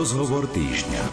Rozhovor týždňa.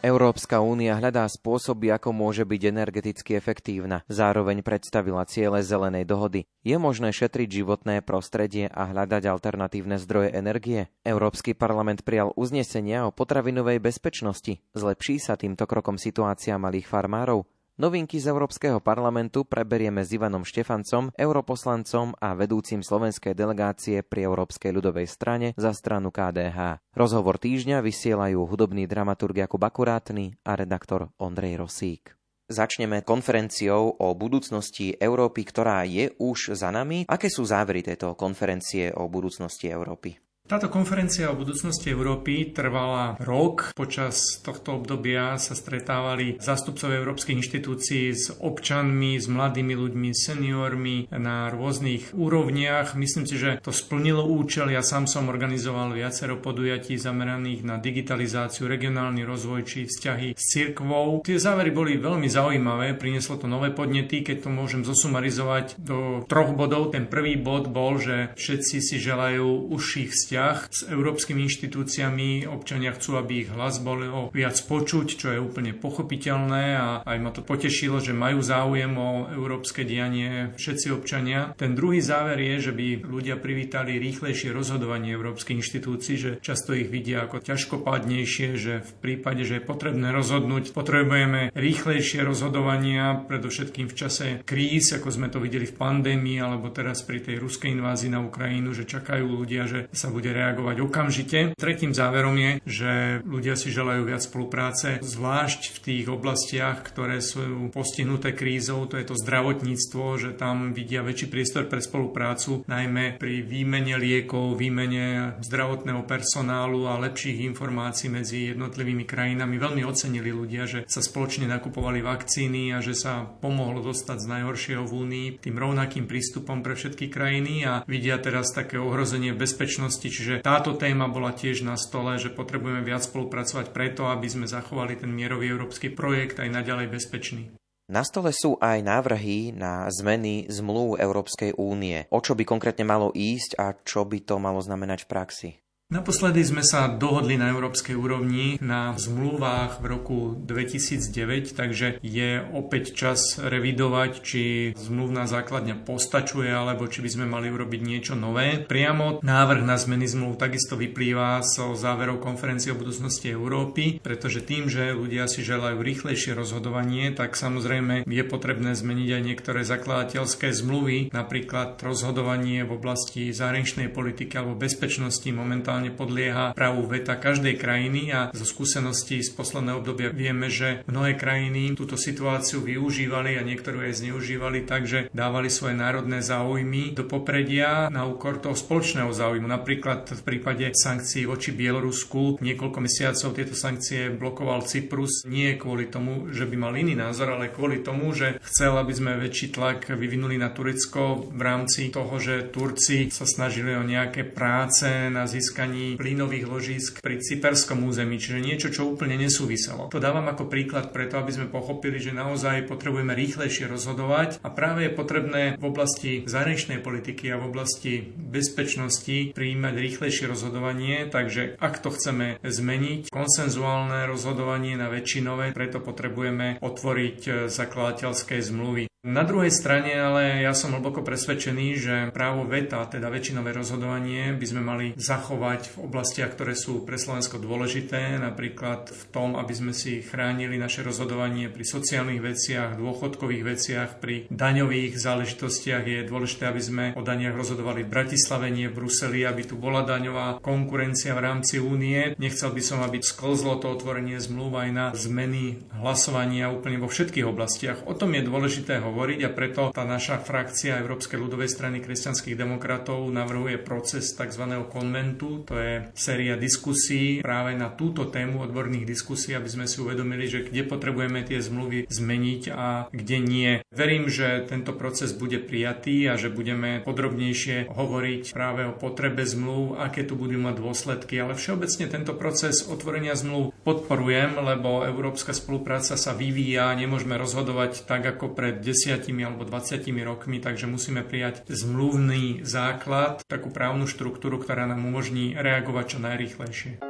Európska únia hľadá spôsoby, ako môže byť energeticky efektívna. Zároveň predstavila ciele zelenej dohody. Je možné šetriť životné prostredie a hľadať alternatívne zdroje energie? Európsky parlament prijal uznesenia o potravinovej bezpečnosti. Zlepší sa týmto krokom situácia malých farmárov? Novinky z Európskeho parlamentu preberieme s Ivanom Štefancom, europoslancom a vedúcim slovenskej delegácie pri Európskej ľudovej strane za stranu KDH. Rozhovor týždňa vysielajú hudobný dramaturg Jakub Akurátny a redaktor Ondrej Rosík. Začneme konferenciou o budúcnosti Európy, ktorá je už za nami. Aké sú závery tejto konferencie o budúcnosti Európy? Táto konferencia o budúcnosti Európy trvala rok. Počas tohto obdobia sa stretávali zástupcovia európskych inštitúcií s občanmi, s mladými ľuďmi, seniormi na rôznych úrovniach. Myslím si, že to splnilo účel. Ja sám som organizoval viacero podujatí zameraných na digitalizáciu, regionálny rozvoj či vzťahy s cirkvou. Tie závery boli veľmi zaujímavé, prinieslo to nové podnety, keď to môžem zosumarizovať do troch bodov. Ten prvý bod bol, že všetci si želajú užších vzťahov vzťah s európskymi inštitúciami. Občania chcú, aby ich hlas bol viac počuť, čo je úplne pochopiteľné a aj ma to potešilo, že majú záujem o európske dianie všetci občania. Ten druhý záver je, že by ľudia privítali rýchlejšie rozhodovanie európskych inštitúcií, že často ich vidia ako ťažkopádnejšie, že v prípade, že je potrebné rozhodnúť, potrebujeme rýchlejšie rozhodovania, predovšetkým v čase kríz, ako sme to videli v pandémii alebo teraz pri tej ruskej invázii na Ukrajinu, že čakajú ľudia, že sa bude reagovať okamžite. Tretím záverom je, že ľudia si želajú viac spolupráce, zvlášť v tých oblastiach, ktoré sú postihnuté krízou, to je to zdravotníctvo, že tam vidia väčší priestor pre spoluprácu, najmä pri výmene liekov, výmene zdravotného personálu a lepších informácií medzi jednotlivými krajinami. Veľmi ocenili ľudia, že sa spoločne nakupovali vakcíny a že sa pomohlo dostať z najhoršieho v Únii tým rovnakým prístupom pre všetky krajiny a vidia teraz také ohrozenie bezpečnosti, Čiže táto téma bola tiež na stole, že potrebujeme viac spolupracovať preto, aby sme zachovali ten mierový európsky projekt aj naďalej bezpečný. Na stole sú aj návrhy na zmeny zmluv Európskej únie. O čo by konkrétne malo ísť a čo by to malo znamenať v praxi? Naposledy sme sa dohodli na európskej úrovni na zmluvách v roku 2009, takže je opäť čas revidovať, či zmluvná základňa postačuje, alebo či by sme mali urobiť niečo nové. Priamo návrh na zmeny zmluv takisto vyplýva zo záverov konferencie o budúcnosti Európy, pretože tým, že ľudia si želajú rýchlejšie rozhodovanie, tak samozrejme je potrebné zmeniť aj niektoré zakladateľské zmluvy, napríklad rozhodovanie v oblasti zahraničnej politiky alebo bezpečnosti momentálne momentálne podlieha právu veta každej krajiny a zo skúseností z posledného obdobia vieme, že mnohé krajiny túto situáciu využívali a niektoré aj zneužívali tak, že dávali svoje národné záujmy do popredia na úkor toho spoločného záujmu. Napríklad v prípade sankcií voči Bielorusku niekoľko mesiacov tieto sankcie blokoval Cyprus nie kvôli tomu, že by mal iný názor, ale kvôli tomu, že chcel, aby sme väčší tlak vyvinuli na Turecko v rámci toho, že Turci sa snažili o nejaké práce na získanie využívaní plynových ložisk pri cyperskom území, čiže niečo, čo úplne nesúviselo. To dávam ako príklad preto, aby sme pochopili, že naozaj potrebujeme rýchlejšie rozhodovať a práve je potrebné v oblasti zahraničnej politiky a v oblasti bezpečnosti prijímať rýchlejšie rozhodovanie, takže ak to chceme zmeniť, konsenzuálne rozhodovanie na väčšinové, preto potrebujeme otvoriť zakladateľské zmluvy. Na druhej strane ale ja som hlboko presvedčený, že právo veta, teda väčšinové rozhodovanie, by sme mali zachovať v oblastiach, ktoré sú pre Slovensko dôležité, napríklad v tom, aby sme si chránili naše rozhodovanie pri sociálnych veciach, dôchodkových veciach, pri daňových záležitostiach. Je dôležité, aby sme o daniach rozhodovali v Bratislave, nie v Bruseli, aby tu bola daňová konkurencia v rámci únie. Nechcel by som, aby sklzlo to otvorenie zmluv aj na zmeny hlasovania úplne vo všetkých oblastiach. O tom je dôležité hovoriť a preto tá naša frakcia Európskej ľudovej strany kresťanských demokratov navrhuje proces tzv. konventu. To je séria diskusí práve na túto tému odborných diskusí, aby sme si uvedomili, že kde potrebujeme tie zmluvy zmeniť a kde nie. Verím, že tento proces bude prijatý a že budeme podrobnejšie hovoriť práve o potrebe zmluv, aké tu budú mať dôsledky, ale všeobecne tento proces otvorenia zmluv podporujem, lebo európska spolupráca sa vyvíja, nemôžeme rozhodovať tak ako pred 10 alebo 20 rokmi, takže musíme prijať zmluvný základ, takú právnu štruktúru, ktorá nám umožní reagovať čo najrýchlejšie.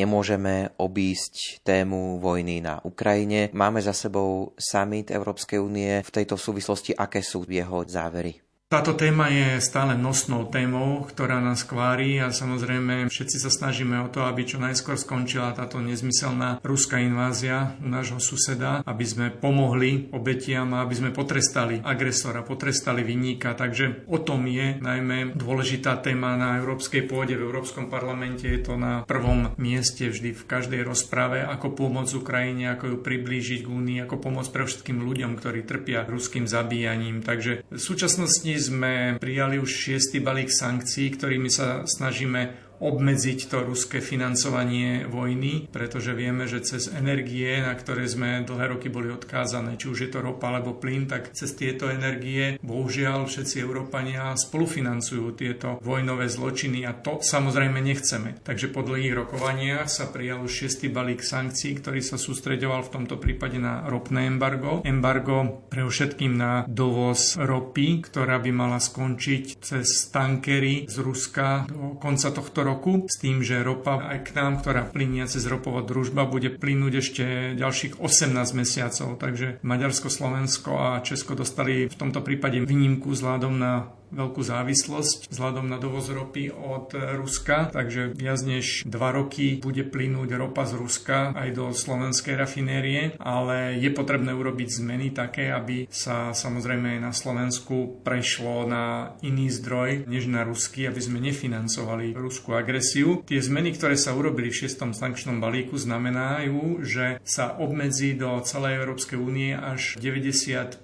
Nemôžeme obísť tému vojny na Ukrajine. Máme za sebou summit Európskej únie. V tejto súvislosti aké sú jeho závery? Táto téma je stále nosnou témou, ktorá nás kvári a samozrejme všetci sa snažíme o to, aby čo najskôr skončila táto nezmyselná ruská invázia u nášho suseda, aby sme pomohli obetiam a aby sme potrestali agresora, potrestali vinníka. Takže o tom je najmä dôležitá téma na európskej pôde, v Európskom parlamente je to na prvom mieste vždy v každej rozprave, ako pomôcť Ukrajine, ako ju priblížiť k Únii, ako pomôcť pre všetkým ľuďom, ktorí trpia ruským zabíjaním. Takže v súčasnosti sme prijali už šiestý balík sankcií, ktorými sa snažíme obmedziť to ruské financovanie vojny, pretože vieme, že cez energie, na ktoré sme dlhé roky boli odkázané, či už je to ropa alebo plyn, tak cez tieto energie bohužiaľ všetci Európania spolufinancujú tieto vojnové zločiny a to samozrejme nechceme. Takže po dlhých rokovaniach sa prijal šiestý balík sankcií, ktorý sa sústreďoval v tomto prípade na ropné embargo. Embargo pre všetkým na dovoz ropy, ktorá by mala skončiť cez tankery z Ruska do konca tohto roku, s tým, že ropa aj k nám, ktorá plinia cez ropová družba, bude plynúť ešte ďalších 18 mesiacov. Takže Maďarsko, Slovensko a Česko dostali v tomto prípade výnimku vzhľadom na veľkú závislosť vzhľadom na dovoz ropy od Ruska, takže viac než 2 roky bude plynúť ropa z Ruska aj do slovenskej rafinérie, ale je potrebné urobiť zmeny také, aby sa samozrejme aj na Slovensku prešlo na iný zdroj než na rusky, aby sme nefinancovali ruskú agresiu. Tie zmeny, ktoré sa urobili v 6. sankčnom balíku, znamenajú, že sa obmedzí do celej Európskej únie až 90%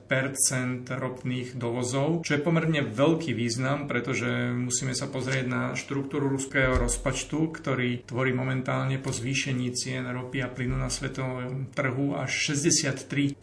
ropných dovozov, čo je pomerne veľký veľký význam, pretože musíme sa pozrieť na štruktúru ruského rozpočtu, ktorý tvorí momentálne po zvýšení cien ropy a plynu na svetovom trhu až 63%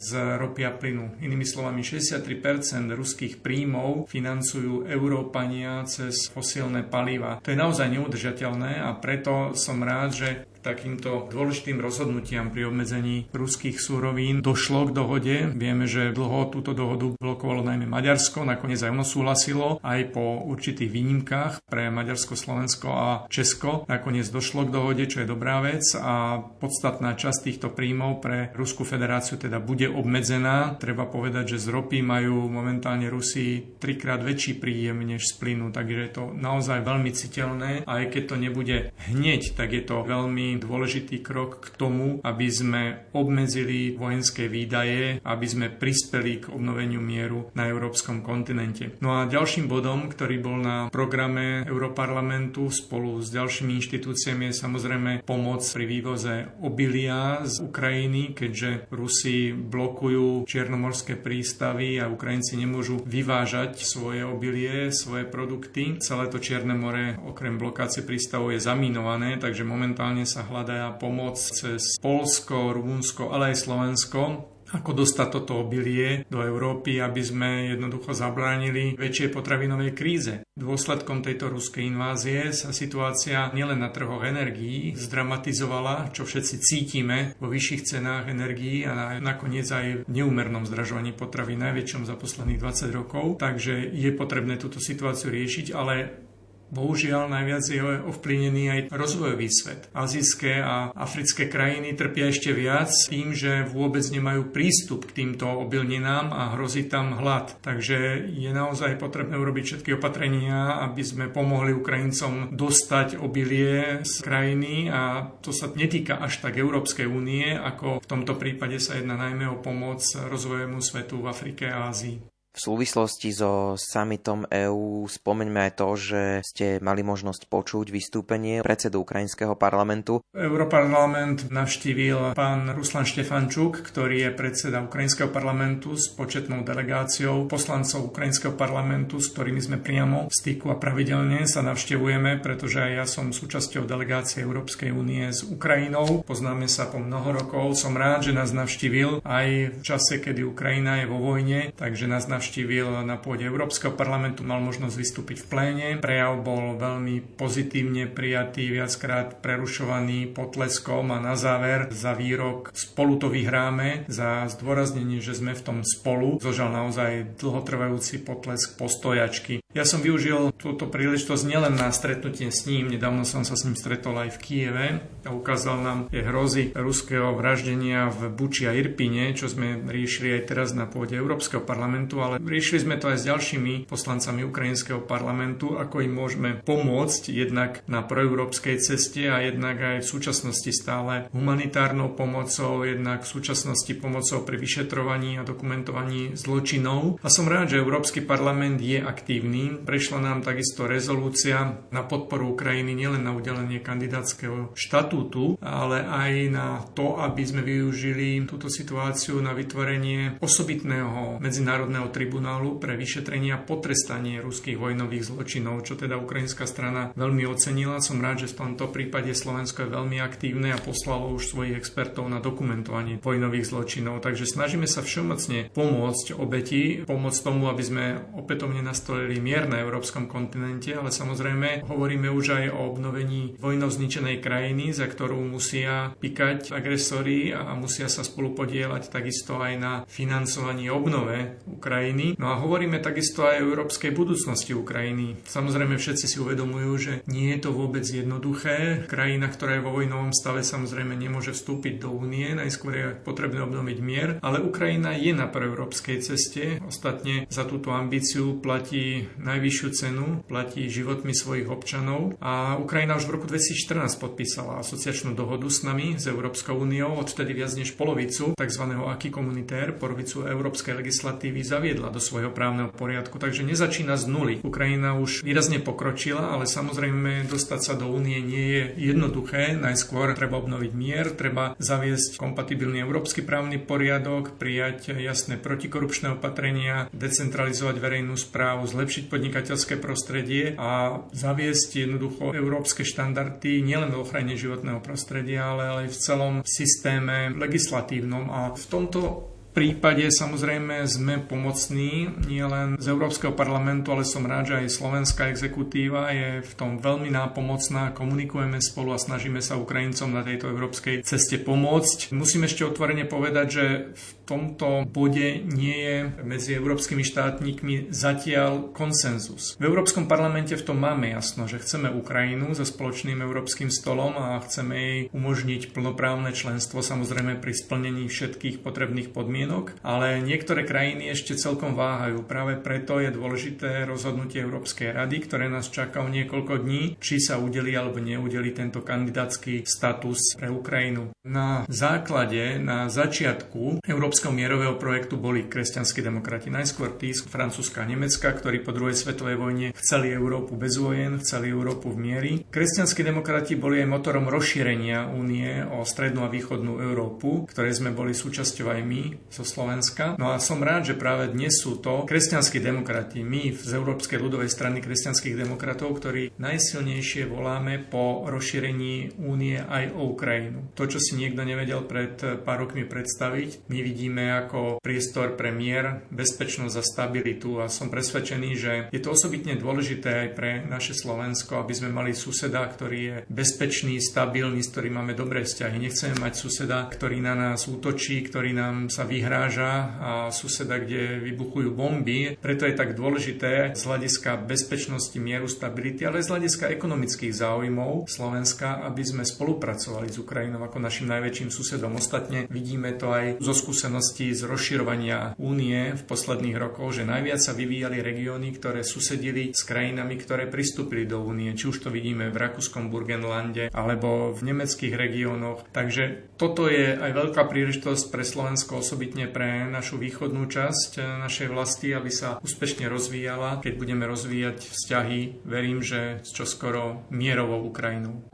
z ropy a plynu. Inými slovami, 63% ruských príjmov financujú Európania cez fosílne paliva. To je naozaj neudržateľné a preto som rád, že takýmto dôležitým rozhodnutiam pri obmedzení ruských súrovín došlo k dohode. Vieme, že dlho túto dohodu blokovalo najmä Maďarsko, nakoniec aj ono súhlasilo, aj po určitých výnimkách pre Maďarsko, Slovensko a Česko. Nakoniec došlo k dohode, čo je dobrá vec a podstatná časť týchto príjmov pre Ruskú federáciu teda bude obmedzená. Treba povedať, že z ropy majú momentálne Rusi trikrát väčší príjem než z plynu, takže je to naozaj veľmi citeľné a aj keď to nebude hneď, tak je to veľmi dôležitý krok k tomu, aby sme obmedzili vojenské výdaje, aby sme prispeli k obnoveniu mieru na európskom kontinente. No a ďalším bodom, ktorý bol na programe Europarlamentu spolu s ďalšími inštitúciami je samozrejme pomoc pri vývoze obilia z Ukrajiny, keďže Rusi blokujú čiernomorské prístavy a Ukrajinci nemôžu vyvážať svoje obilie, svoje produkty. Celé to Čierne more okrem blokácie prístavov je zaminované, takže momentálne sa hľadá pomoc cez Polsko, Rumunsko, ale aj Slovensko ako dostať toto obilie do Európy, aby sme jednoducho zabránili väčšej potravinovej kríze. Dôsledkom tejto ruskej invázie sa situácia nielen na trhoch energií zdramatizovala, čo všetci cítime vo vyšších cenách energií a nakoniec aj v neúmernom zdražovaní potravy najväčšom za posledných 20 rokov. Takže je potrebné túto situáciu riešiť, ale Bohužiaľ najviac je ovplyvnený aj rozvojový svet. Azijské a africké krajiny trpia ešte viac tým, že vôbec nemajú prístup k týmto obilninám a hrozí tam hlad. Takže je naozaj potrebné urobiť všetky opatrenia, aby sme pomohli Ukrajincom dostať obilie z krajiny a to sa netýka až tak Európskej únie, ako v tomto prípade sa jedná najmä o pomoc rozvojovému svetu v Afrike a Ázii. V súvislosti so summitom EÚ spomeňme aj to, že ste mali možnosť počuť vystúpenie predsedu Ukrajinského parlamentu. Europarlament navštívil pán Ruslan Štefančuk, ktorý je predseda Ukrajinského parlamentu s početnou delegáciou poslancov Ukrajinského parlamentu, s ktorými sme priamo v styku a pravidelne sa navštevujeme, pretože aj ja som súčasťou delegácie Európskej únie s Ukrajinou. Poznáme sa po mnoho rokov. Som rád, že nás navštívil aj v čase, kedy Ukrajina je vo vojne, takže nás navštívil navštívil na pôde Európskeho parlamentu, mal možnosť vystúpiť v pléne. Prejav bol veľmi pozitívne prijatý, viackrát prerušovaný potleskom a na záver za výrok spolu to vyhráme, za zdôraznenie, že sme v tom spolu, zožal naozaj dlhotrvajúci potlesk postojačky. Ja som využil túto príležitosť nielen na stretnutie s ním, nedávno som sa s ním stretol aj v Kieve a ukázal nám tie hrozy ruského vraždenia v Buči a Irpine, čo sme riešili aj teraz na pôde Európskeho parlamentu, ale riešili sme to aj s ďalšími poslancami Ukrajinského parlamentu, ako im môžeme pomôcť jednak na proeurópskej ceste a jednak aj v súčasnosti stále humanitárnou pomocou, jednak v súčasnosti pomocou pri vyšetrovaní a dokumentovaní zločinov. A som rád, že Európsky parlament je aktívny Ukrajiny. Prešla nám takisto rezolúcia na podporu Ukrajiny nielen na udelenie kandidátskeho štatútu, ale aj na to, aby sme využili túto situáciu na vytvorenie osobitného medzinárodného tribunálu pre vyšetrenie a potrestanie ruských vojnových zločinov, čo teda ukrajinská strana veľmi ocenila. Som rád, že v tomto prípade Slovensko je veľmi aktívne a poslalo už svojich expertov na dokumentovanie vojnových zločinov. Takže snažíme sa všeobecne pomôcť obeti, pomôcť tomu, aby sme opätovne nastolili mier na európskom kontinente, ale samozrejme hovoríme už aj o obnovení vojnou zničenej krajiny, za ktorú musia pikať agresori a musia sa spolu podielať takisto aj na financovaní obnove Ukrajiny. No a hovoríme takisto aj o európskej budúcnosti Ukrajiny. Samozrejme všetci si uvedomujú, že nie je to vôbec jednoduché. Krajina, ktorá je vo vojnovom stave, samozrejme nemôže vstúpiť do únie, najskôr je potrebné obnoviť mier, ale Ukrajina je na proeurópskej ceste. Ostatne za túto ambíciu platí najvyššiu cenu, platí životmi svojich občanov a Ukrajina už v roku 2014 podpísala asociačnú dohodu s nami, s Európskou úniou, odtedy viac než polovicu tzv. aký komunitér, polovicu európskej legislatívy zaviedla do svojho právneho poriadku, takže nezačína z nuly. Ukrajina už výrazne pokročila, ale samozrejme dostať sa do únie nie je jednoduché. Najskôr treba obnoviť mier, treba zaviesť kompatibilný európsky právny poriadok, prijať jasné protikorupčné opatrenia, decentralizovať verejnú správu, zlepšiť podnikateľské prostredie a zaviesť jednoducho európske štandardy nielen v ochrane životného prostredia, ale aj v celom systéme legislatívnom. A v tomto prípade samozrejme sme pomocní nielen z Európskeho parlamentu, ale som rád, že aj slovenská exekutíva je v tom veľmi nápomocná, komunikujeme spolu a snažíme sa Ukrajincom na tejto európskej ceste pomôcť. Musím ešte otvorene povedať, že v tomto bode nie je medzi európskymi štátnikmi zatiaľ konsenzus. V Európskom parlamente v tom máme jasno, že chceme Ukrajinu za spoločným európskym stolom a chceme jej umožniť plnoprávne členstvo samozrejme pri splnení všetkých potrebných podmienok, ale niektoré krajiny ešte celkom váhajú. Práve preto je dôležité rozhodnutie Európskej rady, ktoré nás čaká o niekoľko dní, či sa udeli alebo neudeli tento kandidátsky status pre Ukrajinu. Na základe, na začiatku európskeho mierového projektu boli kresťanskí demokrati. Najskôr tí z Francúzska a Nemecka, ktorí po druhej svetovej vojne chceli Európu bez vojen, chceli Európu v miery. Kresťanskí demokrati boli aj motorom rozšírenia únie o strednú a východnú Európu, ktoré sme boli súčasťou aj my zo Slovenska. No a som rád, že práve dnes sú to kresťanskí demokrati, my z Európskej ľudovej strany kresťanských demokratov, ktorí najsilnejšie voláme po rozšírení únie aj o Ukrajinu. To, čo si niekto nevedel pred pár rokmi predstaviť, my vidíme ako priestor pre mier, bezpečnosť a stabilitu a som presvedčený, že je to osobitne dôležité aj pre naše Slovensko, aby sme mali suseda, ktorý je bezpečný, stabilný, s ktorým máme dobré vzťahy. Nechceme mať suseda, ktorý na nás útočí, ktorý nám sa vyhráža a suseda, kde vybuchujú bomby. Preto je tak dôležité z hľadiska bezpečnosti, mieru, stability, ale z hľadiska ekonomických záujmov Slovenska, aby sme spolupracovali s Ukrajinou ako našim najväčším susedom. Ostatne vidíme to aj zo skúsenosti z rozširovania únie v posledných rokoch, že najviac sa vyvíjali regióny, ktoré susedili s krajinami, ktoré pristúpili do únie. Či už to vidíme v Rakúskom Burgenlande alebo v nemeckých regiónoch. Takže toto je aj veľká príležitosť pre Slovensko, osobitne pre našu východnú časť našej vlasti, aby sa úspešne rozvíjala. Keď budeme rozvíjať vzťahy, verím, že čoskoro mierovou Ukrajinou.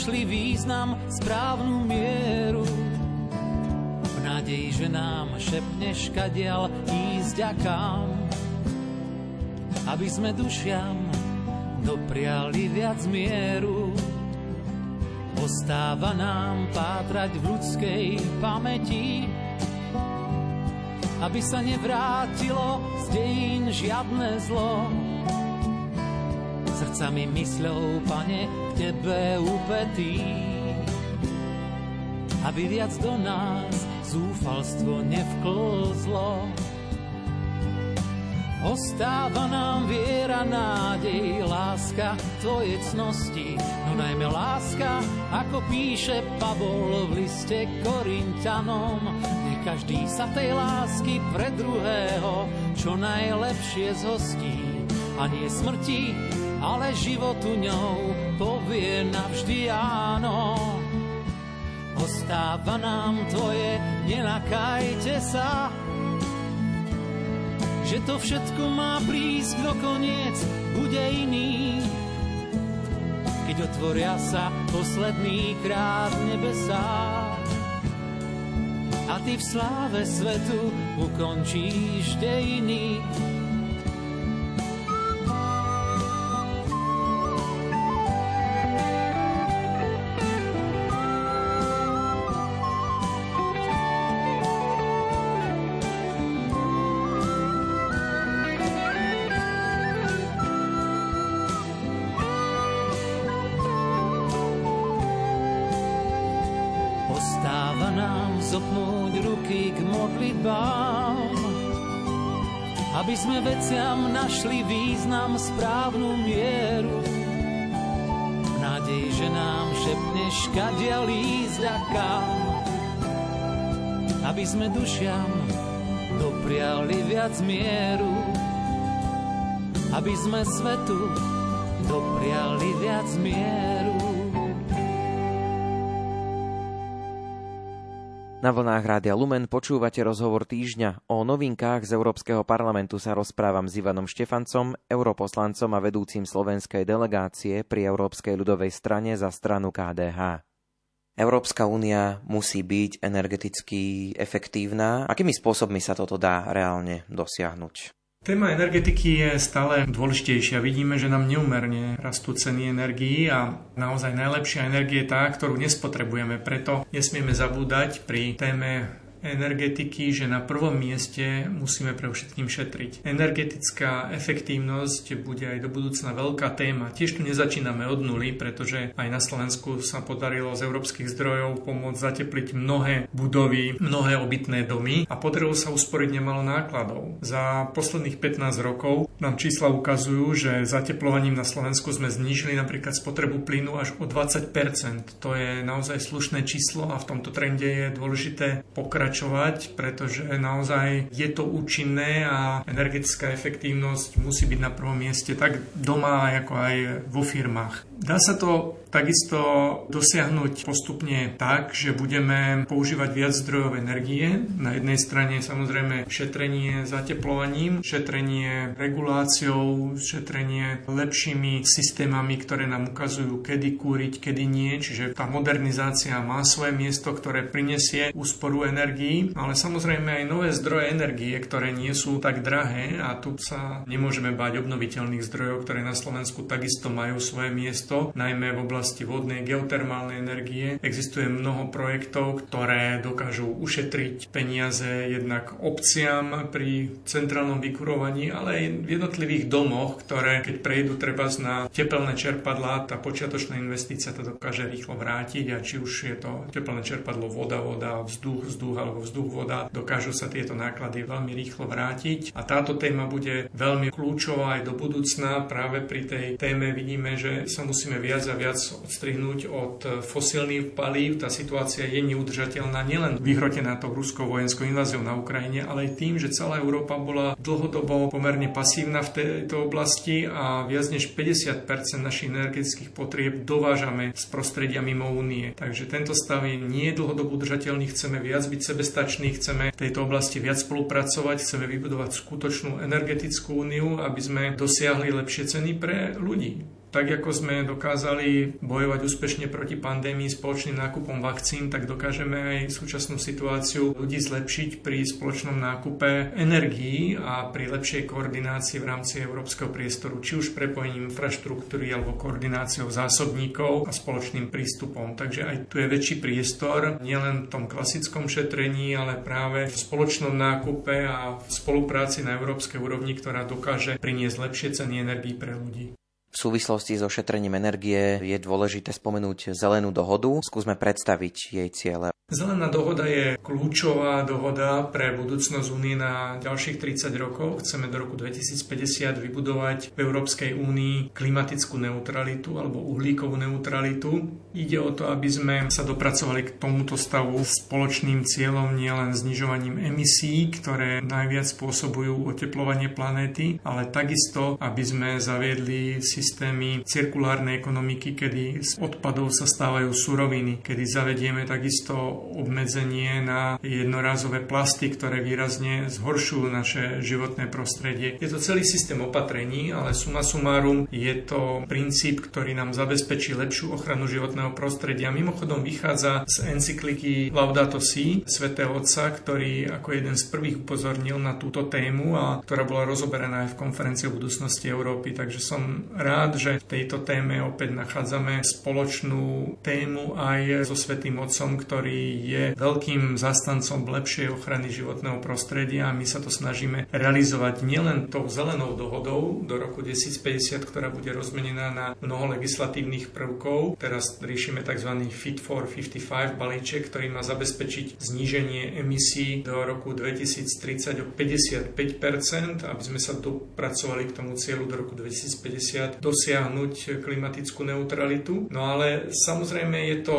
Našli význam, správnu mieru. V nádeji, že nám šepneš kadial ísť a kam, aby sme dušiam dopriali viac mieru. Ostáva nám pátrať v ľudskej pamäti, aby sa nevrátilo z dejín žiadne zlo. Srdcami mysľou, pane, tebe upetý, aby viac do nás zúfalstvo nevklzlo. Ostáva nám viera, nádej, láska, tvoje cnosti, no najmä láska, ako píše Pavol v liste Korintianom. Ne každý sa tej lásky pre druhého čo najlepšie zhostí. A nie smrti, ale životu ňou povie navždy áno. Ostáva nám tvoje, nenakajte sa, že to všetko má prísť do koniec, bude iný. Keď otvoria sa posledný krát nebesá a ty v sláve svetu ukončíš dejiny. Sme veciam našli význam, správnu mieru. V nádej, že nám šepneš, kadia lísť a kam. Aby sme dušiam dopriali viac mieru. Aby sme svetu dopriali viac mieru. Na vlnách Rádia Lumen počúvate rozhovor týždňa. O novinkách z Európskeho parlamentu sa rozprávam s Ivanom Štefancom, europoslancom a vedúcim slovenskej delegácie pri Európskej ľudovej strane za stranu KDH. Európska únia musí byť energeticky efektívna. Akými spôsobmi sa toto dá reálne dosiahnuť? Téma energetiky je stále dôležitejšia. Vidíme, že nám neumerne rastú ceny energií a naozaj najlepšia energie je tá, ktorú nespotrebujeme. Preto nesmieme zabúdať pri téme energetiky, že na prvom mieste musíme pre všetkým šetriť. Energetická efektívnosť bude aj do budúcna veľká téma. Tiež tu nezačíname od nuly, pretože aj na Slovensku sa podarilo z európskych zdrojov pomôcť zatepliť mnohé budovy, mnohé obytné domy a podarilo sa usporiť nemalo nákladov. Za posledných 15 rokov nám čísla ukazujú, že zateplovaním na Slovensku sme znížili napríklad spotrebu plynu až o 20%. To je naozaj slušné číslo a v tomto trende je dôležité pokračovať pokračovať, pretože naozaj je to účinné a energetická efektívnosť musí byť na prvom mieste tak doma, ako aj vo firmách. Dá sa to takisto dosiahnuť postupne tak, že budeme používať viac zdrojov energie. Na jednej strane samozrejme šetrenie zateplovaním, šetrenie reguláciou, šetrenie lepšími systémami, ktoré nám ukazujú, kedy kúriť, kedy nie. Čiže tá modernizácia má svoje miesto, ktoré prinesie úsporu energií, ale samozrejme aj nové zdroje energie, ktoré nie sú tak drahé a tu sa nemôžeme báť obnoviteľných zdrojov, ktoré na Slovensku takisto majú svoje miesto miesto, najmä v oblasti vodnej geotermálnej energie. Existuje mnoho projektov, ktoré dokážu ušetriť peniaze jednak obciam pri centrálnom vykurovaní, ale aj v jednotlivých domoch, ktoré keď prejdú treba na tepelné čerpadlá, tá počiatočná investícia to dokáže rýchlo vrátiť a či už je to tepelné čerpadlo voda, voda, vzduch, vzduch alebo vzduch, voda, dokážu sa tieto náklady veľmi rýchlo vrátiť. A táto téma bude veľmi kľúčová aj do budúcna. Práve pri tej téme vidíme, že sa musí musíme viac a viac odstrihnúť od fosílnych palív. Tá situácia je neudržateľná nielen vyhrotená tou ruskou vojenskou inváziou na Ukrajine, ale aj tým, že celá Európa bola dlhodobo pomerne pasívna v tejto oblasti a viac než 50% našich energetických potrieb dovážame z prostredia mimo únie. Takže tento stav je nie dlhodobo udržateľný, chceme viac byť sebestační, chceme v tejto oblasti viac spolupracovať, chceme vybudovať skutočnú energetickú úniu, aby sme dosiahli lepšie ceny pre ľudí. Tak ako sme dokázali bojovať úspešne proti pandémii spoločným nákupom vakcín, tak dokážeme aj súčasnú situáciu ľudí zlepšiť pri spoločnom nákupe energií a pri lepšej koordinácii v rámci európskeho priestoru, či už prepojením infraštruktúry alebo koordináciou zásobníkov a spoločným prístupom. Takže aj tu je väčší priestor, nielen v tom klasickom šetrení, ale práve v spoločnom nákupe a v spolupráci na európskej úrovni, ktorá dokáže priniesť lepšie ceny energií pre ľudí. V súvislosti so šetrením energie je dôležité spomenúť zelenú dohodu. Skúsme predstaviť jej ciele. Zelená dohoda je kľúčová dohoda pre budúcnosť únie na ďalších 30 rokov. Chceme do roku 2050 vybudovať v Európskej únii klimatickú neutralitu alebo uhlíkovú neutralitu. Ide o to, aby sme sa dopracovali k tomuto stavu spoločným cieľom nielen znižovaním emisí, ktoré najviac spôsobujú oteplovanie planéty, ale takisto, aby sme zaviedli systémy cirkulárnej ekonomiky, kedy z odpadov sa stávajú suroviny, kedy zavedieme takisto obmedzenie na jednorázové plasty, ktoré výrazne zhoršujú naše životné prostredie. Je to celý systém opatrení, ale suma sumárum je to princíp, ktorý nám zabezpečí lepšiu ochranu životného prostredia. Mimochodom vychádza z encykliky Laudato Si, svätého Otca, ktorý ako jeden z prvých upozornil na túto tému a ktorá bola rozoberaná aj v konferencii o budúcnosti Európy. Takže som rád, že v tejto téme opäť nachádzame spoločnú tému aj so Svetým Otcom, ktorý je veľkým zastancom lepšej ochrany životného prostredia a my sa to snažíme realizovať nielen tou zelenou dohodou do roku 2050, ktorá bude rozmenená na mnoho legislatívnych prvkov. Teraz riešime tzv. Fit for 55 balíček, ktorý má zabezpečiť zníženie emisí do roku 2030 o 55%, aby sme sa dopracovali k tomu cieľu do roku 2050 dosiahnuť klimatickú neutralitu. No ale samozrejme je to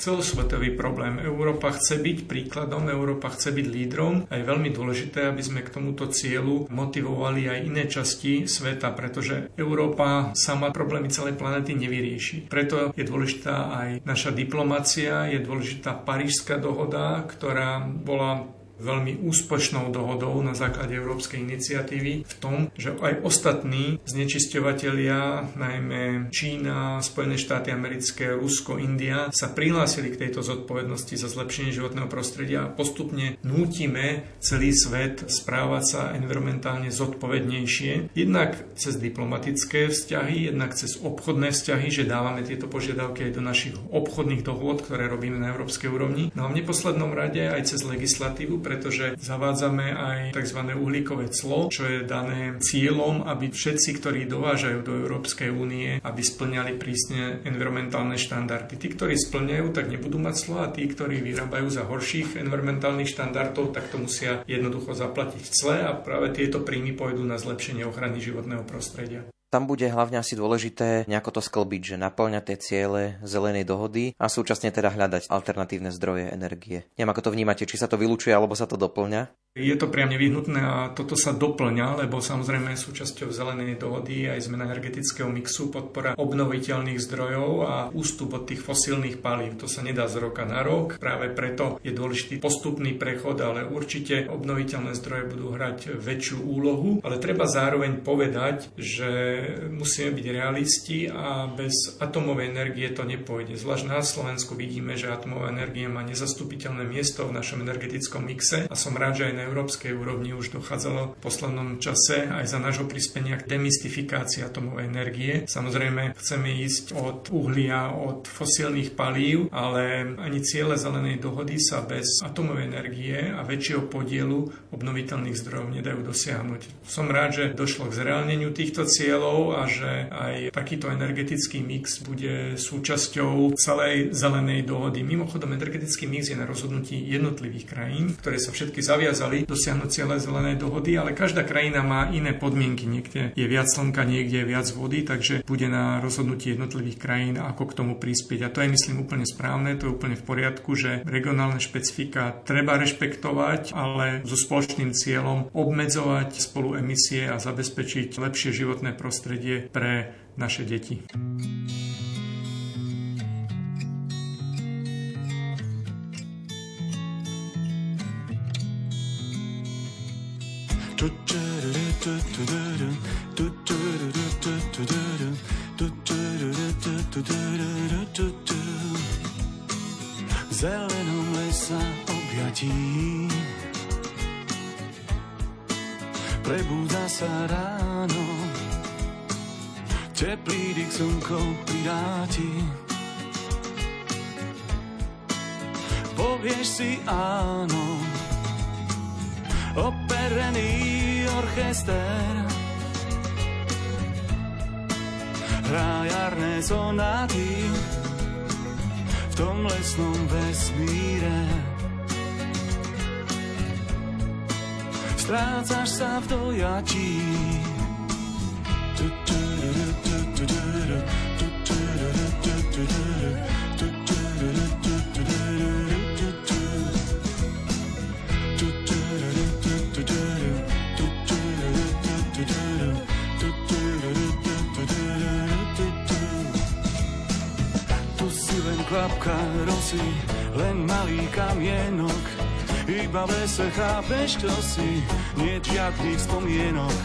celosvetový problém. Európa chce byť príkladom, Európa chce byť lídrom a je veľmi dôležité, aby sme k tomuto cieľu motivovali aj iné časti sveta, pretože Európa sama problémy celej planety nevyrieši. Preto je dôležitá aj naša diplomácia, je dôležitá Parížská dohoda, ktorá bola veľmi úspešnou dohodou na základe európskej iniciatívy v tom, že aj ostatní znečisťovateľia, najmä Čína, Spojené štáty americké, Rusko, India, sa prihlásili k tejto zodpovednosti za zlepšenie životného prostredia a postupne nútime celý svet správať sa environmentálne zodpovednejšie. Jednak cez diplomatické vzťahy, jednak cez obchodné vzťahy, že dávame tieto požiadavky aj do našich obchodných dohôd, ktoré robíme na európskej úrovni. No a v neposlednom rade aj cez legislatívu, pretože zavádzame aj tzv. uhlíkové clo, čo je dané cieľom, aby všetci, ktorí dovážajú do Európskej únie, aby splňali prísne environmentálne štandardy. Tí, ktorí splňajú, tak nebudú mať clo a tí, ktorí vyrábajú za horších environmentálnych štandardov, tak to musia jednoducho zaplatiť cle a práve tieto príjmy pôjdu na zlepšenie ochrany životného prostredia. Tam bude hlavne asi dôležité nejako to sklbiť, že naplňať tie ciele zelenej dohody a súčasne teda hľadať alternatívne zdroje energie. Neviem, ako to vnímate, či sa to vylúčuje alebo sa to doplňa? Je to priam nevyhnutné a toto sa doplňa, lebo samozrejme súčasťou zelenej dohody aj zmena energetického mixu, podpora obnoviteľných zdrojov a ústup od tých fosílnych palív. To sa nedá z roka na rok, práve preto je dôležitý postupný prechod, ale určite obnoviteľné zdroje budú hrať väčšiu úlohu, ale treba zároveň povedať, že musíme byť realisti a bez atomovej energie to nepôjde. Zvlášť na Slovensku vidíme, že atomová energia má nezastupiteľné miesto v našom energetickom mixe a som rád, že aj na európskej úrovni už dochádzalo v poslednom čase aj za nášho prispenia k demystifikácii atomovej energie. Samozrejme, chceme ísť od uhlia, od fosílnych palív, ale ani ciele zelenej dohody sa bez atomovej energie a väčšieho podielu obnoviteľných zdrojov nedajú dosiahnuť. Som rád, že došlo k zreálneniu týchto cieľov a že aj takýto energetický mix bude súčasťou celej zelenej dohody. Mimochodom, energetický mix je na rozhodnutí jednotlivých krajín, ktoré sa všetky zaviazali dokázali dosiahnuť zelenej dohody, ale každá krajina má iné podmienky. Niekde je viac slnka, niekde je viac vody, takže bude na rozhodnutí jednotlivých krajín, ako k tomu prispieť. A to je, myslím, úplne správne, to je úplne v poriadku, že regionálne špecifika treba rešpektovať, ale so spoločným cieľom obmedzovať spolu emisie a zabezpečiť lepšie životné prostredie pre naše deti. Zelenom lesa objatí. Prebúda sa ráno. Teplý dých slnko pridáti Povieš si áno operený orchester hrá jarné sonáty v tom lesnom vesmíre. Strácaš sa v dojatí kvapka rosy, len malý kamienok. Iba v lese chápeš, čo si, nie žiadnych spomienok.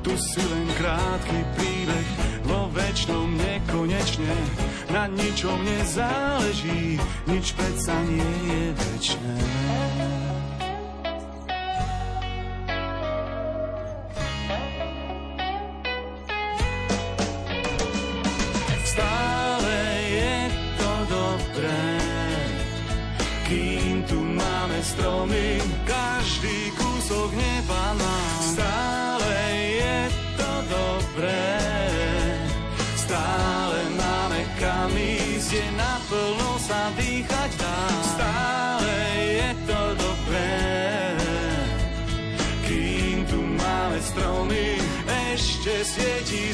Tu si len krátky príbeh, vo väčšnom nekonečne. Na ničom nezáleží, nič predsa nie je väčšné.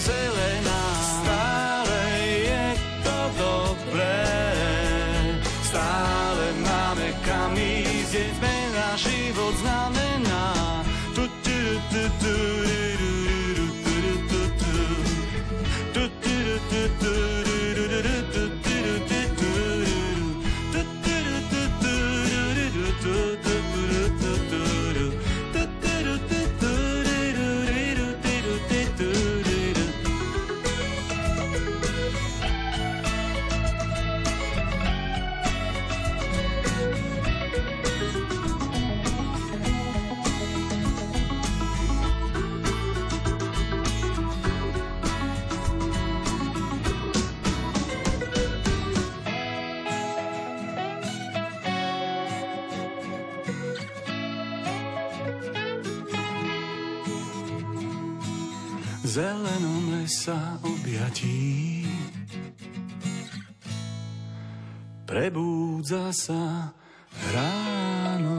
Zelená. Stále je to dobré, stále máme kam ísť, sme náš život znamená. Tu, tu, tu, tu, zelenom objatí. Prebúdza sa ráno.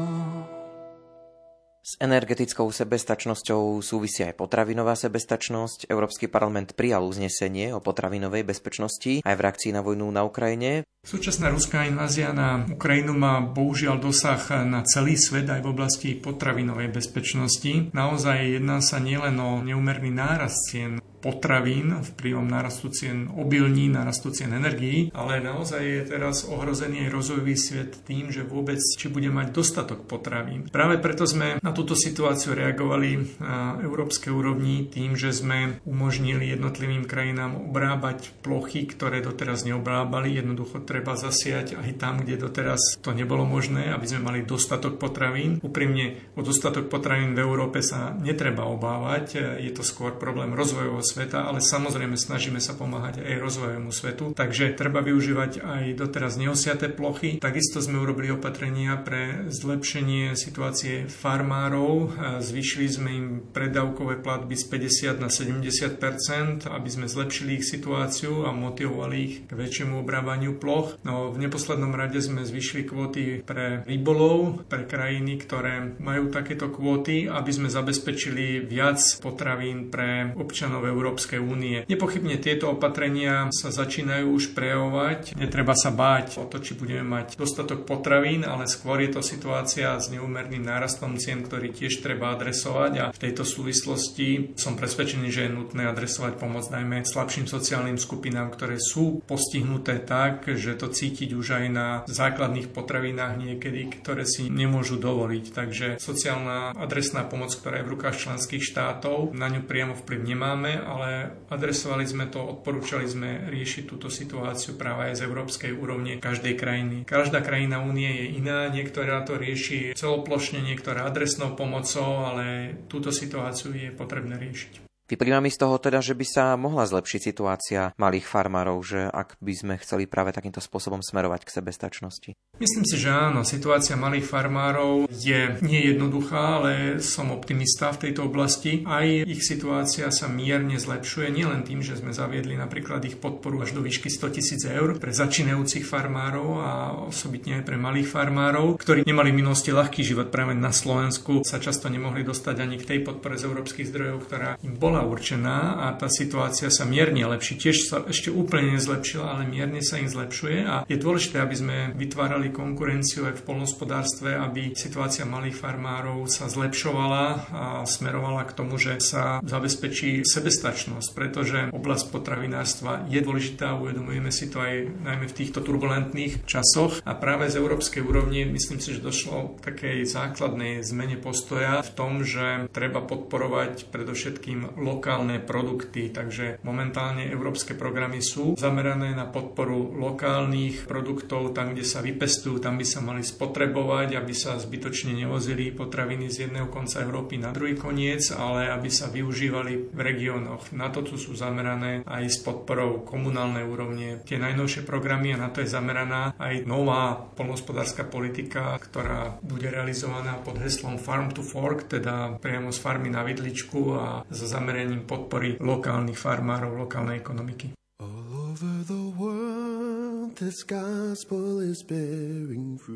S energetickou sebestačnosťou súvisí aj potravinová sebestačnosť. Európsky parlament prijal uznesenie o potravinovej bezpečnosti aj v reakcii na vojnu na Ukrajine. Súčasná ruská invázia na Ukrajinu má bohužiaľ dosah na celý svet aj v oblasti potravinovej bezpečnosti. Naozaj jedná sa nielen o neumerný nárast cien potravín vplyvom narastu cien obilní, narastu cien energií, ale naozaj je teraz ohrozený aj rozvojový svet tým, že vôbec či bude mať dostatok potravín. Práve preto sme na túto situáciu reagovali na európskej úrovni tým, že sme umožnili jednotlivým krajinám obrábať plochy, ktoré doteraz neobrábali. Jednoducho treba zasiať aj tam, kde doteraz to nebolo možné, aby sme mali dostatok potravín. Úprimne o dostatok potravín v Európe sa netreba obávať, je to skôr problém rozvojového sveta, ale samozrejme snažíme sa pomáhať aj rozvojovému svetu. Takže treba využívať aj doteraz neosiaté plochy. Takisto sme urobili opatrenia pre zlepšenie situácie farmárov. Zvyšili sme im predávkové platby z 50 na 70% aby sme zlepšili ich situáciu a motivovali ich k väčšiemu obrávaniu ploch. No, v neposlednom rade sme zvyšili kvóty pre rybolov, pre krajiny, ktoré majú takéto kvóty, aby sme zabezpečili viac potravín pre občanov Európskej únie. Nepochybne tieto opatrenia sa začínajú už prejavovať. Netreba sa báť o to, či budeme mať dostatok potravín, ale skôr je to situácia s neúmerným nárastom cien, ktorý tiež treba adresovať a v tejto súvislosti som presvedčený, že je nutné adresovať pomoc najmä slabším sociálnym skupinám, ktoré sú postihnuté tak, že to cítiť už aj na základných potravinách niekedy, ktoré si nemôžu dovoliť. Takže sociálna adresná pomoc, ktorá je v rukách členských štátov, na ňu priamo vplyv nemáme, ale adresovali sme to, odporúčali sme riešiť túto situáciu práve aj z európskej úrovne každej krajiny. Každá krajina únie je iná, niektorá to rieši celoplošne, niektorá adresnou pomocou, ale túto situáciu je potrebné riešiť. Vyplýva mi z toho teda, že by sa mohla zlepšiť situácia malých farmárov, že ak by sme chceli práve takýmto spôsobom smerovať k sebestačnosti. Myslím si, že áno, situácia malých farmárov je nie jednoduchá, ale som optimista v tejto oblasti. Aj ich situácia sa mierne zlepšuje, nielen tým, že sme zaviedli napríklad ich podporu až do výšky 100 tisíc eur pre začínajúcich farmárov a osobitne aj pre malých farmárov, ktorí nemali v minulosti ľahký život práve na Slovensku, sa často nemohli dostať ani k tej podpore z európskych zdrojov, ktorá im bola bola určená a tá situácia sa mierne lepší. Tiež sa ešte úplne nezlepšila, ale mierne sa im zlepšuje a je dôležité, aby sme vytvárali konkurenciu aj v polnospodárstve, aby situácia malých farmárov sa zlepšovala a smerovala k tomu, že sa zabezpečí sebestačnosť, pretože oblasť potravinárstva je dôležitá, uvedomujeme si to aj najmä v týchto turbulentných časoch a práve z európskej úrovni myslím si, že došlo k takej základnej zmene postoja v tom, že treba podporovať predovšetkým lokálne produkty, takže momentálne európske programy sú zamerané na podporu lokálnych produktov, tam, kde sa vypestujú, tam by sa mali spotrebovať, aby sa zbytočne nevozili potraviny z jedného konca Európy na druhý koniec, ale aby sa využívali v regiónoch. Na to sú zamerané aj s podporou komunálnej úrovne tie najnovšie programy a na to je zameraná aj nová polnospodárska politika, ktorá bude realizovaná pod heslom Farm to Fork, teda priamo z farmy na vidličku a so zameraním zamerením podpory lokálnych farmárov, lokálnej ekonomiky. All over the world this gospel is bearing fruit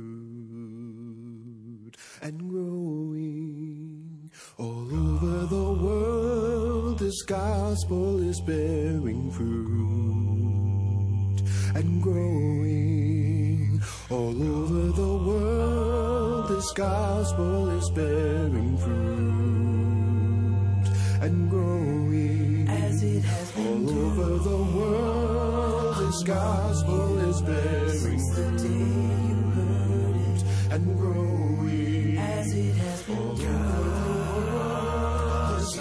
and growing. All over the world this gospel is bearing fruit and growing. All over the world this gospel is bearing fruit and growing as it has been all over the world. This gospel is bearing fruit and growing as it has been all over the world. This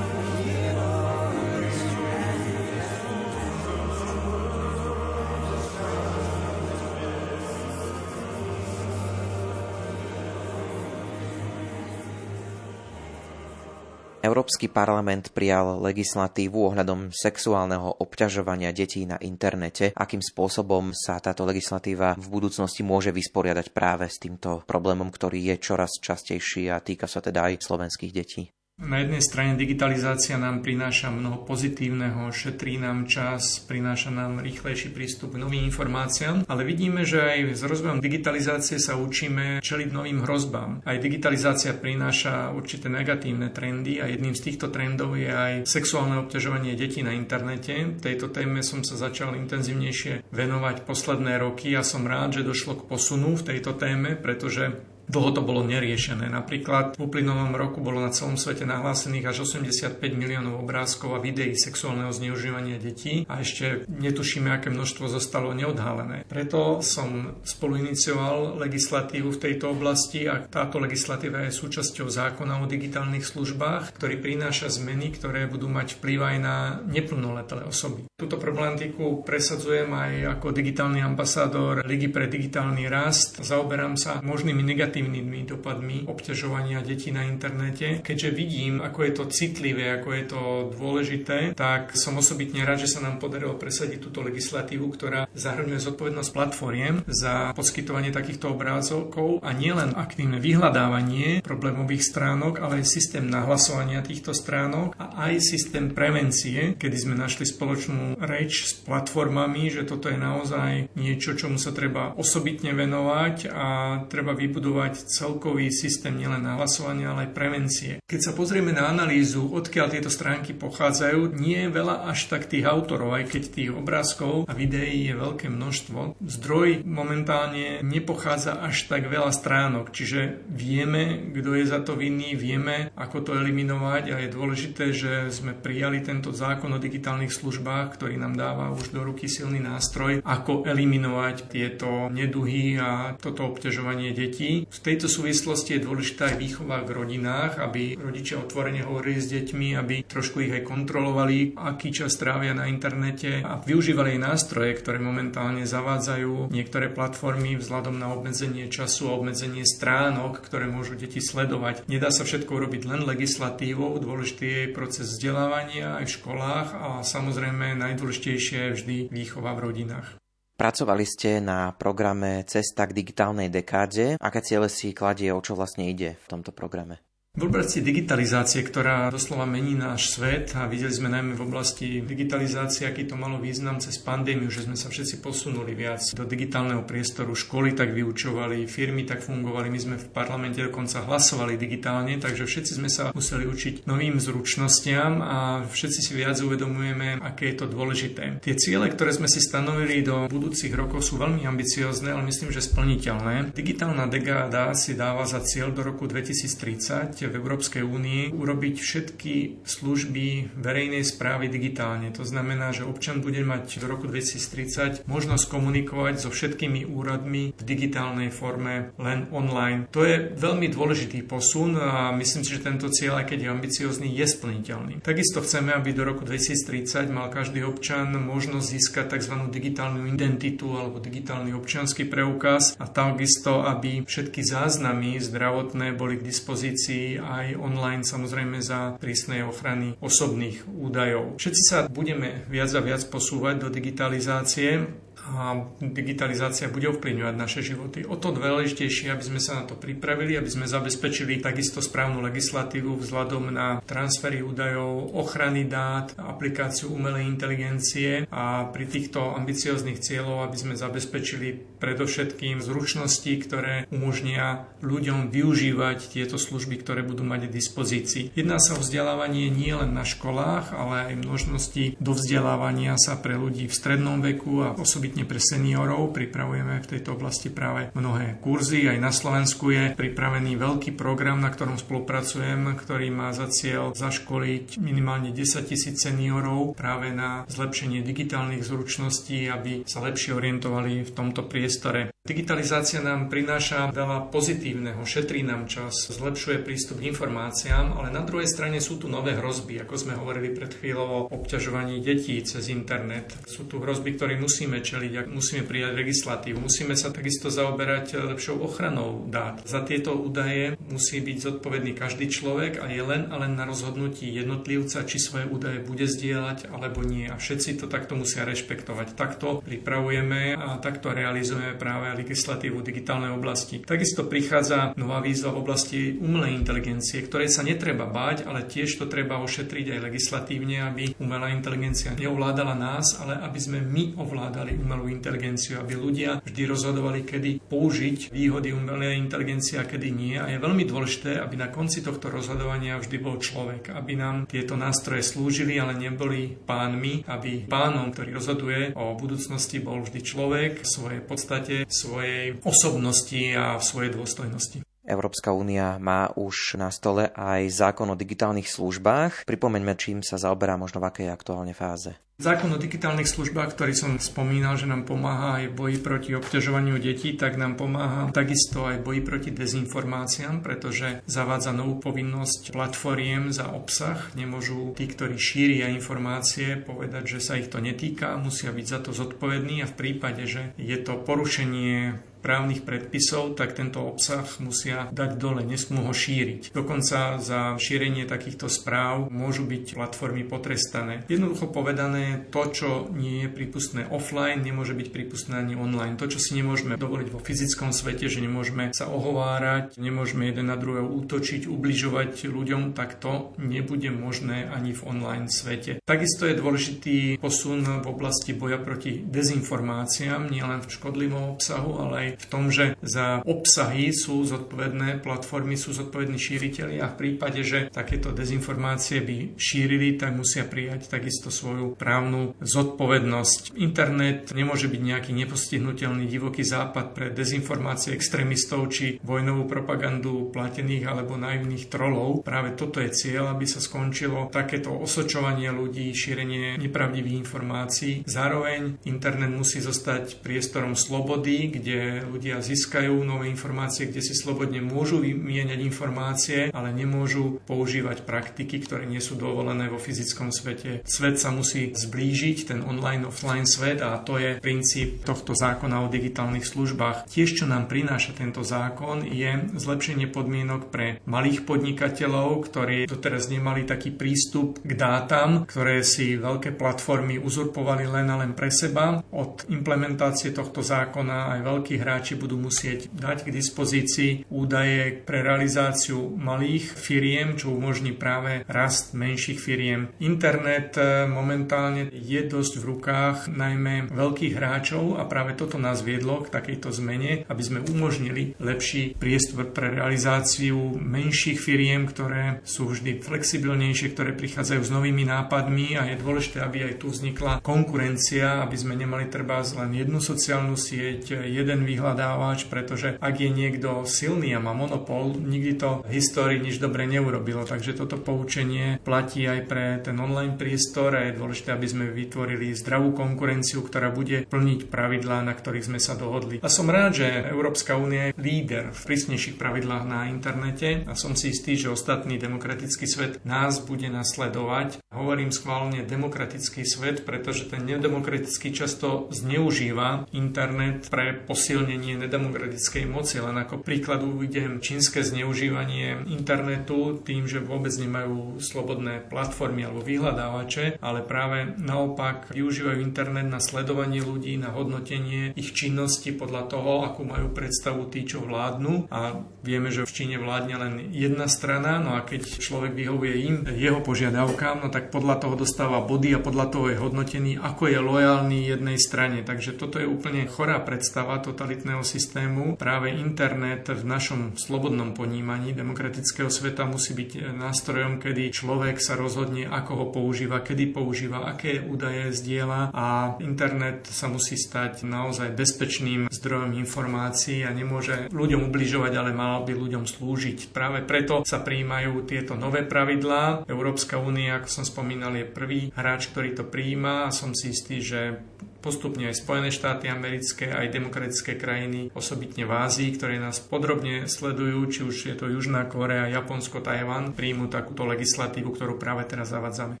Európsky parlament prijal legislatívu ohľadom sexuálneho obťažovania detí na internete. Akým spôsobom sa táto legislatíva v budúcnosti môže vysporiadať práve s týmto problémom, ktorý je čoraz častejší a týka sa teda aj slovenských detí? Na jednej strane digitalizácia nám prináša mnoho pozitívneho, šetrí nám čas, prináša nám rýchlejší prístup k novým informáciám, ale vidíme, že aj s rozvojom digitalizácie sa učíme čeliť novým hrozbám. Aj digitalizácia prináša určité negatívne trendy a jedným z týchto trendov je aj sexuálne obťažovanie detí na internete. Tejto téme som sa začal intenzívnejšie venovať posledné roky a som rád, že došlo k posunu v tejto téme, pretože Dlho to bolo neriešené. Napríklad v uplynulom roku bolo na celom svete nahlásených až 85 miliónov obrázkov a videí sexuálneho zneužívania detí a ešte netušíme, aké množstvo zostalo neodhalené. Preto som spolu inicioval legislatívu v tejto oblasti a táto legislatíva je súčasťou zákona o digitálnych službách, ktorý prináša zmeny, ktoré budú mať vplyv aj na neplnoleté osoby. Túto problematiku presadzujem aj ako digitálny ambasádor Ligy pre digitálny rast. Zaoberám sa možnými negatívnymi negatívnymi dopadmi obťažovania detí na internete. Keďže vidím, ako je to citlivé, ako je to dôležité, tak som osobitne rád, že sa nám podarilo presadiť túto legislatívu, ktorá zahrňuje zodpovednosť platformiem za poskytovanie takýchto obrázokov a nielen aktívne vyhľadávanie problémových stránok, ale aj systém nahlasovania týchto stránok a aj systém prevencie, kedy sme našli spoločnú reč s platformami, že toto je naozaj niečo, čomu sa treba osobitne venovať a treba vybudovať eliminovať celkový systém nielen nahlasovania, ale aj prevencie. Keď sa pozrieme na analýzu, odkiaľ tieto stránky pochádzajú, nie je veľa až tak tých autorov, aj keď tých obrázkov a videí je veľké množstvo. Zdroj momentálne nepochádza až tak veľa stránok, čiže vieme, kto je za to vinný, vieme, ako to eliminovať a je dôležité, že sme prijali tento zákon o digitálnych službách, ktorý nám dáva už do ruky silný nástroj, ako eliminovať tieto neduhy a toto obťažovanie detí. V tejto súvislosti je dôležitá aj výchova v rodinách, aby rodičia otvorene hovorili s deťmi, aby trošku ich aj kontrolovali, aký čas trávia na internete a využívali aj nástroje, ktoré momentálne zavádzajú niektoré platformy vzhľadom na obmedzenie času a obmedzenie stránok, ktoré môžu deti sledovať. Nedá sa všetko urobiť len legislatívou, dôležitý je proces vzdelávania aj v školách a samozrejme najdôležitejšie je vždy výchova v rodinách. Pracovali ste na programe Cesta k digitálnej dekáde. Aké ciele si kladie, o čo vlastne ide v tomto programe? V oblasti digitalizácie, ktorá doslova mení náš svet a videli sme najmä v oblasti digitalizácie, aký to malo význam cez pandémiu, že sme sa všetci posunuli viac do digitálneho priestoru, školy tak vyučovali, firmy tak fungovali, my sme v parlamente dokonca hlasovali digitálne, takže všetci sme sa museli učiť novým zručnostiam a všetci si viac uvedomujeme, aké je to dôležité. Tie ciele, ktoré sme si stanovili do budúcich rokov sú veľmi ambiciozne, ale myslím, že splniteľné. Digitálna degáda si dáva za cieľ do roku 2030 v Európskej únii urobiť všetky služby verejnej správy digitálne. To znamená, že občan bude mať do roku 2030 možnosť komunikovať so všetkými úradmi v digitálnej forme len online. To je veľmi dôležitý posun a myslím si, že tento cieľ, aj keď je ambiciózny, je splniteľný. Takisto chceme, aby do roku 2030 mal každý občan možnosť získať tzv. digitálnu identitu alebo digitálny občianský preukaz a takisto, aby všetky záznamy zdravotné boli k dispozícii aj online samozrejme za prísnej ochrany osobných údajov. Všetci sa budeme viac a viac posúvať do digitalizácie a digitalizácia bude ovplyvňovať naše životy. O to dôležitejšie, aby sme sa na to pripravili, aby sme zabezpečili takisto správnu legislatívu vzhľadom na transfery údajov, ochrany dát, aplikáciu umelej inteligencie a pri týchto ambicióznych cieľov, aby sme zabezpečili predovšetkým zručnosti, ktoré umožnia ľuďom využívať tieto služby, ktoré budú mať k dispozícii. Jedná sa o vzdelávanie nie len na školách, ale aj množnosti do vzdelávania sa pre ľudí v strednom veku a osobitne osobitne pre seniorov. Pripravujeme v tejto oblasti práve mnohé kurzy. Aj na Slovensku je pripravený veľký program, na ktorom spolupracujem, ktorý má za cieľ zaškoliť minimálne 10 tisíc seniorov práve na zlepšenie digitálnych zručností, aby sa lepšie orientovali v tomto priestore. Digitalizácia nám prináša veľa pozitívneho, šetrí nám čas, zlepšuje prístup k informáciám, ale na druhej strane sú tu nové hrozby, ako sme hovorili pred chvíľou o obťažovaní detí cez internet. Sú tu hrozby, ktoré musíme čeliť a musíme prijať legislatívu. Musíme sa takisto zaoberať lepšou ochranou dát. Za tieto údaje musí byť zodpovedný každý človek a je len a len na rozhodnutí jednotlivca, či svoje údaje bude zdieľať alebo nie. A všetci to takto musia rešpektovať. Takto pripravujeme a takto realizujeme práve legislatívu digitálnej oblasti. Takisto prichádza nová výzva v oblasti umelej inteligencie, ktorej sa netreba báť, ale tiež to treba ošetriť aj legislatívne, aby umelá inteligencia neovládala nás, ale aby sme my ovládali umelú inteligenciu, aby ľudia vždy rozhodovali, kedy použiť výhody umelej inteligencie a kedy nie. A je veľmi dôležité, aby na konci tohto rozhodovania vždy bol človek, aby nám tieto nástroje slúžili, ale neboli pánmi, aby pánom, ktorý rozhoduje o budúcnosti, bol vždy človek v svojej podstate, svojej osobnosti a v svojej dôstojnosti. Európska únia má už na stole aj zákon o digitálnych službách. Pripomeňme, čím sa zaoberá, možno v akej aktuálne fáze. Zákon o digitálnych službách, ktorý som spomínal, že nám pomáha aj boji proti obťažovaniu detí, tak nám pomáha takisto aj boji proti dezinformáciám, pretože zavádza novú povinnosť platformiem za obsah. Nemôžu tí, ktorí šíria informácie, povedať, že sa ich to netýka, musia byť za to zodpovední a v prípade, že je to porušenie právnych predpisov, tak tento obsah musia dať dole, nesmú ho šíriť. Dokonca za šírenie takýchto správ môžu byť platformy potrestané. Jednoducho povedané, to, čo nie je prípustné offline, nemôže byť prípustné ani online. To, čo si nemôžeme dovoliť vo fyzickom svete, že nemôžeme sa ohovárať, nemôžeme jeden na druhého útočiť, ubližovať ľuďom, tak to nebude možné ani v online svete. Takisto je dôležitý posun v oblasti boja proti dezinformáciám, nielen v škodlivom obsahu, ale aj v tom, že za obsahy sú zodpovedné platformy, sú zodpovední šíriteľi a v prípade, že takéto dezinformácie by šírili, tak musia prijať takisto svoju právnu zodpovednosť. Internet nemôže byť nejaký nepostihnutelný divoký západ pre dezinformácie extrémistov či vojnovú propagandu platených alebo naivných trolov. Práve toto je cieľ, aby sa skončilo takéto osočovanie ľudí, šírenie nepravdivých informácií. Zároveň internet musí zostať priestorom slobody, kde ľudia získajú nové informácie, kde si slobodne môžu vymieňať informácie, ale nemôžu používať praktiky, ktoré nie sú dovolené vo fyzickom svete. Svet sa musí zblížiť, ten online-offline svet a to je princíp tohto zákona o digitálnych službách. Tiež, čo nám prináša tento zákon, je zlepšenie podmienok pre malých podnikateľov, ktorí doteraz nemali taký prístup k dátam, ktoré si veľké platformy uzurpovali len a len pre seba. Od implementácie tohto zákona aj veľkí hráči budú musieť dať k dispozícii údaje pre realizáciu malých firiem, čo umožní práve rast menších firiem. Internet eh, momentálne je dosť v rukách najmä veľkých hráčov a práve toto nás viedlo k takejto zmene, aby sme umožnili lepší priestor pre realizáciu menších firiem, ktoré sú vždy flexibilnejšie, ktoré prichádzajú s novými nápadmi a je dôležité, aby aj tu vznikla konkurencia, aby sme nemali treba len jednu sociálnu sieť, jeden vyhľadávač, pretože ak je niekto silný a má monopol, nikdy to v histórii nič dobre neurobilo. Takže toto poučenie platí aj pre ten online priestor a je dôležité, aby sme vytvorili zdravú konkurenciu, ktorá bude plniť pravidlá, na ktorých sme sa dohodli. A som rád, že Európska únia je líder v prísnejších pravidlách na internete a som si istý, že ostatný demokratický svet nás bude nasledovať. Hovorím schválne demokratický svet, pretože ten nedemokratický často zneužíva internet pre posilnenie nedemokratickej moci. Len ako príklad uvidím čínske zneužívanie internetu tým, že vôbec nemajú slobodné platformy alebo vyhľadávače, ale práve naopak využívajú internet na sledovanie ľudí, na hodnotenie ich činnosti podľa toho, akú majú predstavu tí, čo vládnu. A vieme, že v Číne vládne len jedna strana, no a keď človek vyhovuje im, jeho požiadavkám, no tak podľa toho dostáva body a podľa toho je hodnotený, ako je lojálny jednej strane. Takže toto je úplne chorá predstava totalitného systému. Práve internet v našom slobodnom ponímaní demokratického sveta musí byť nástrojom, kedy človek sa rozhodne, ako ho používa, kedy používa, aké údaje zdieľa a internet sa musí stať naozaj bezpečným zdrojom informácií a nemôže ľuďom ubližovať, ale mal by ľuďom slúžiť. Práve preto sa prijímajú tieto nové pravidlá. Európska únia, ako som spomínal, je prvý hráč, ktorý to prijíma a som si istý, že postupne aj Spojené štáty americké, aj demokratické krajiny, osobitne v Ázii, ktoré nás podrobne sledujú, či už je to Južná Korea, Japonsko, Tajvan, príjmu takúto legislatívu, ktorú práve teraz zavádzame.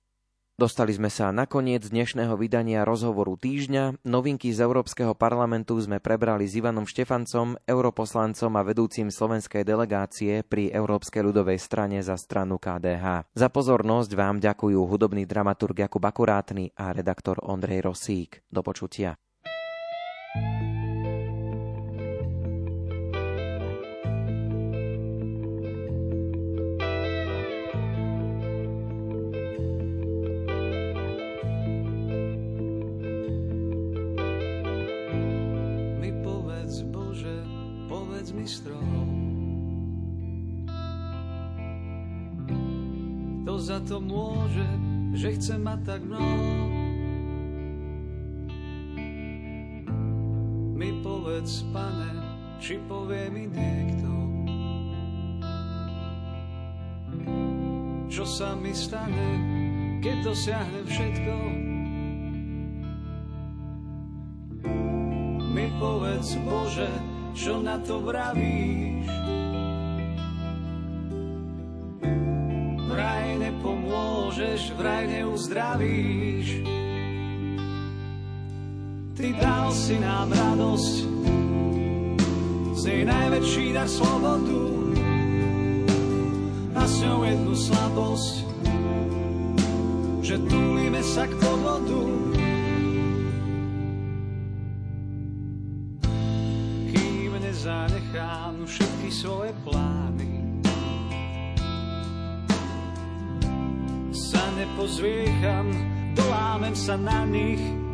Dostali sme sa na koniec dnešného vydania rozhovoru týždňa. Novinky z Európskeho parlamentu sme prebrali s Ivanom Štefancom, europoslancom a vedúcim slovenskej delegácie pri Európskej ľudovej strane za stranu KDH. Za pozornosť vám ďakujú hudobný dramaturg Jakub Akurátny a redaktor Ondrej Rosík. Do počutia. Za to môže, že chce mať tak mnoho. Mi povedz, pane, či povie mi niekto, čo sa mi stane, keď dosiahnem všetko. Mi povedz, Bože, čo na to vravíš, nepomôžeš, vraj neuzdravíš. Ty dal si nám radosť, nej najväčší dar slobodu a s ňou jednu slabosť, že túlime sa k všetky svoje plány, nepozviecham, dolámem sa na nich.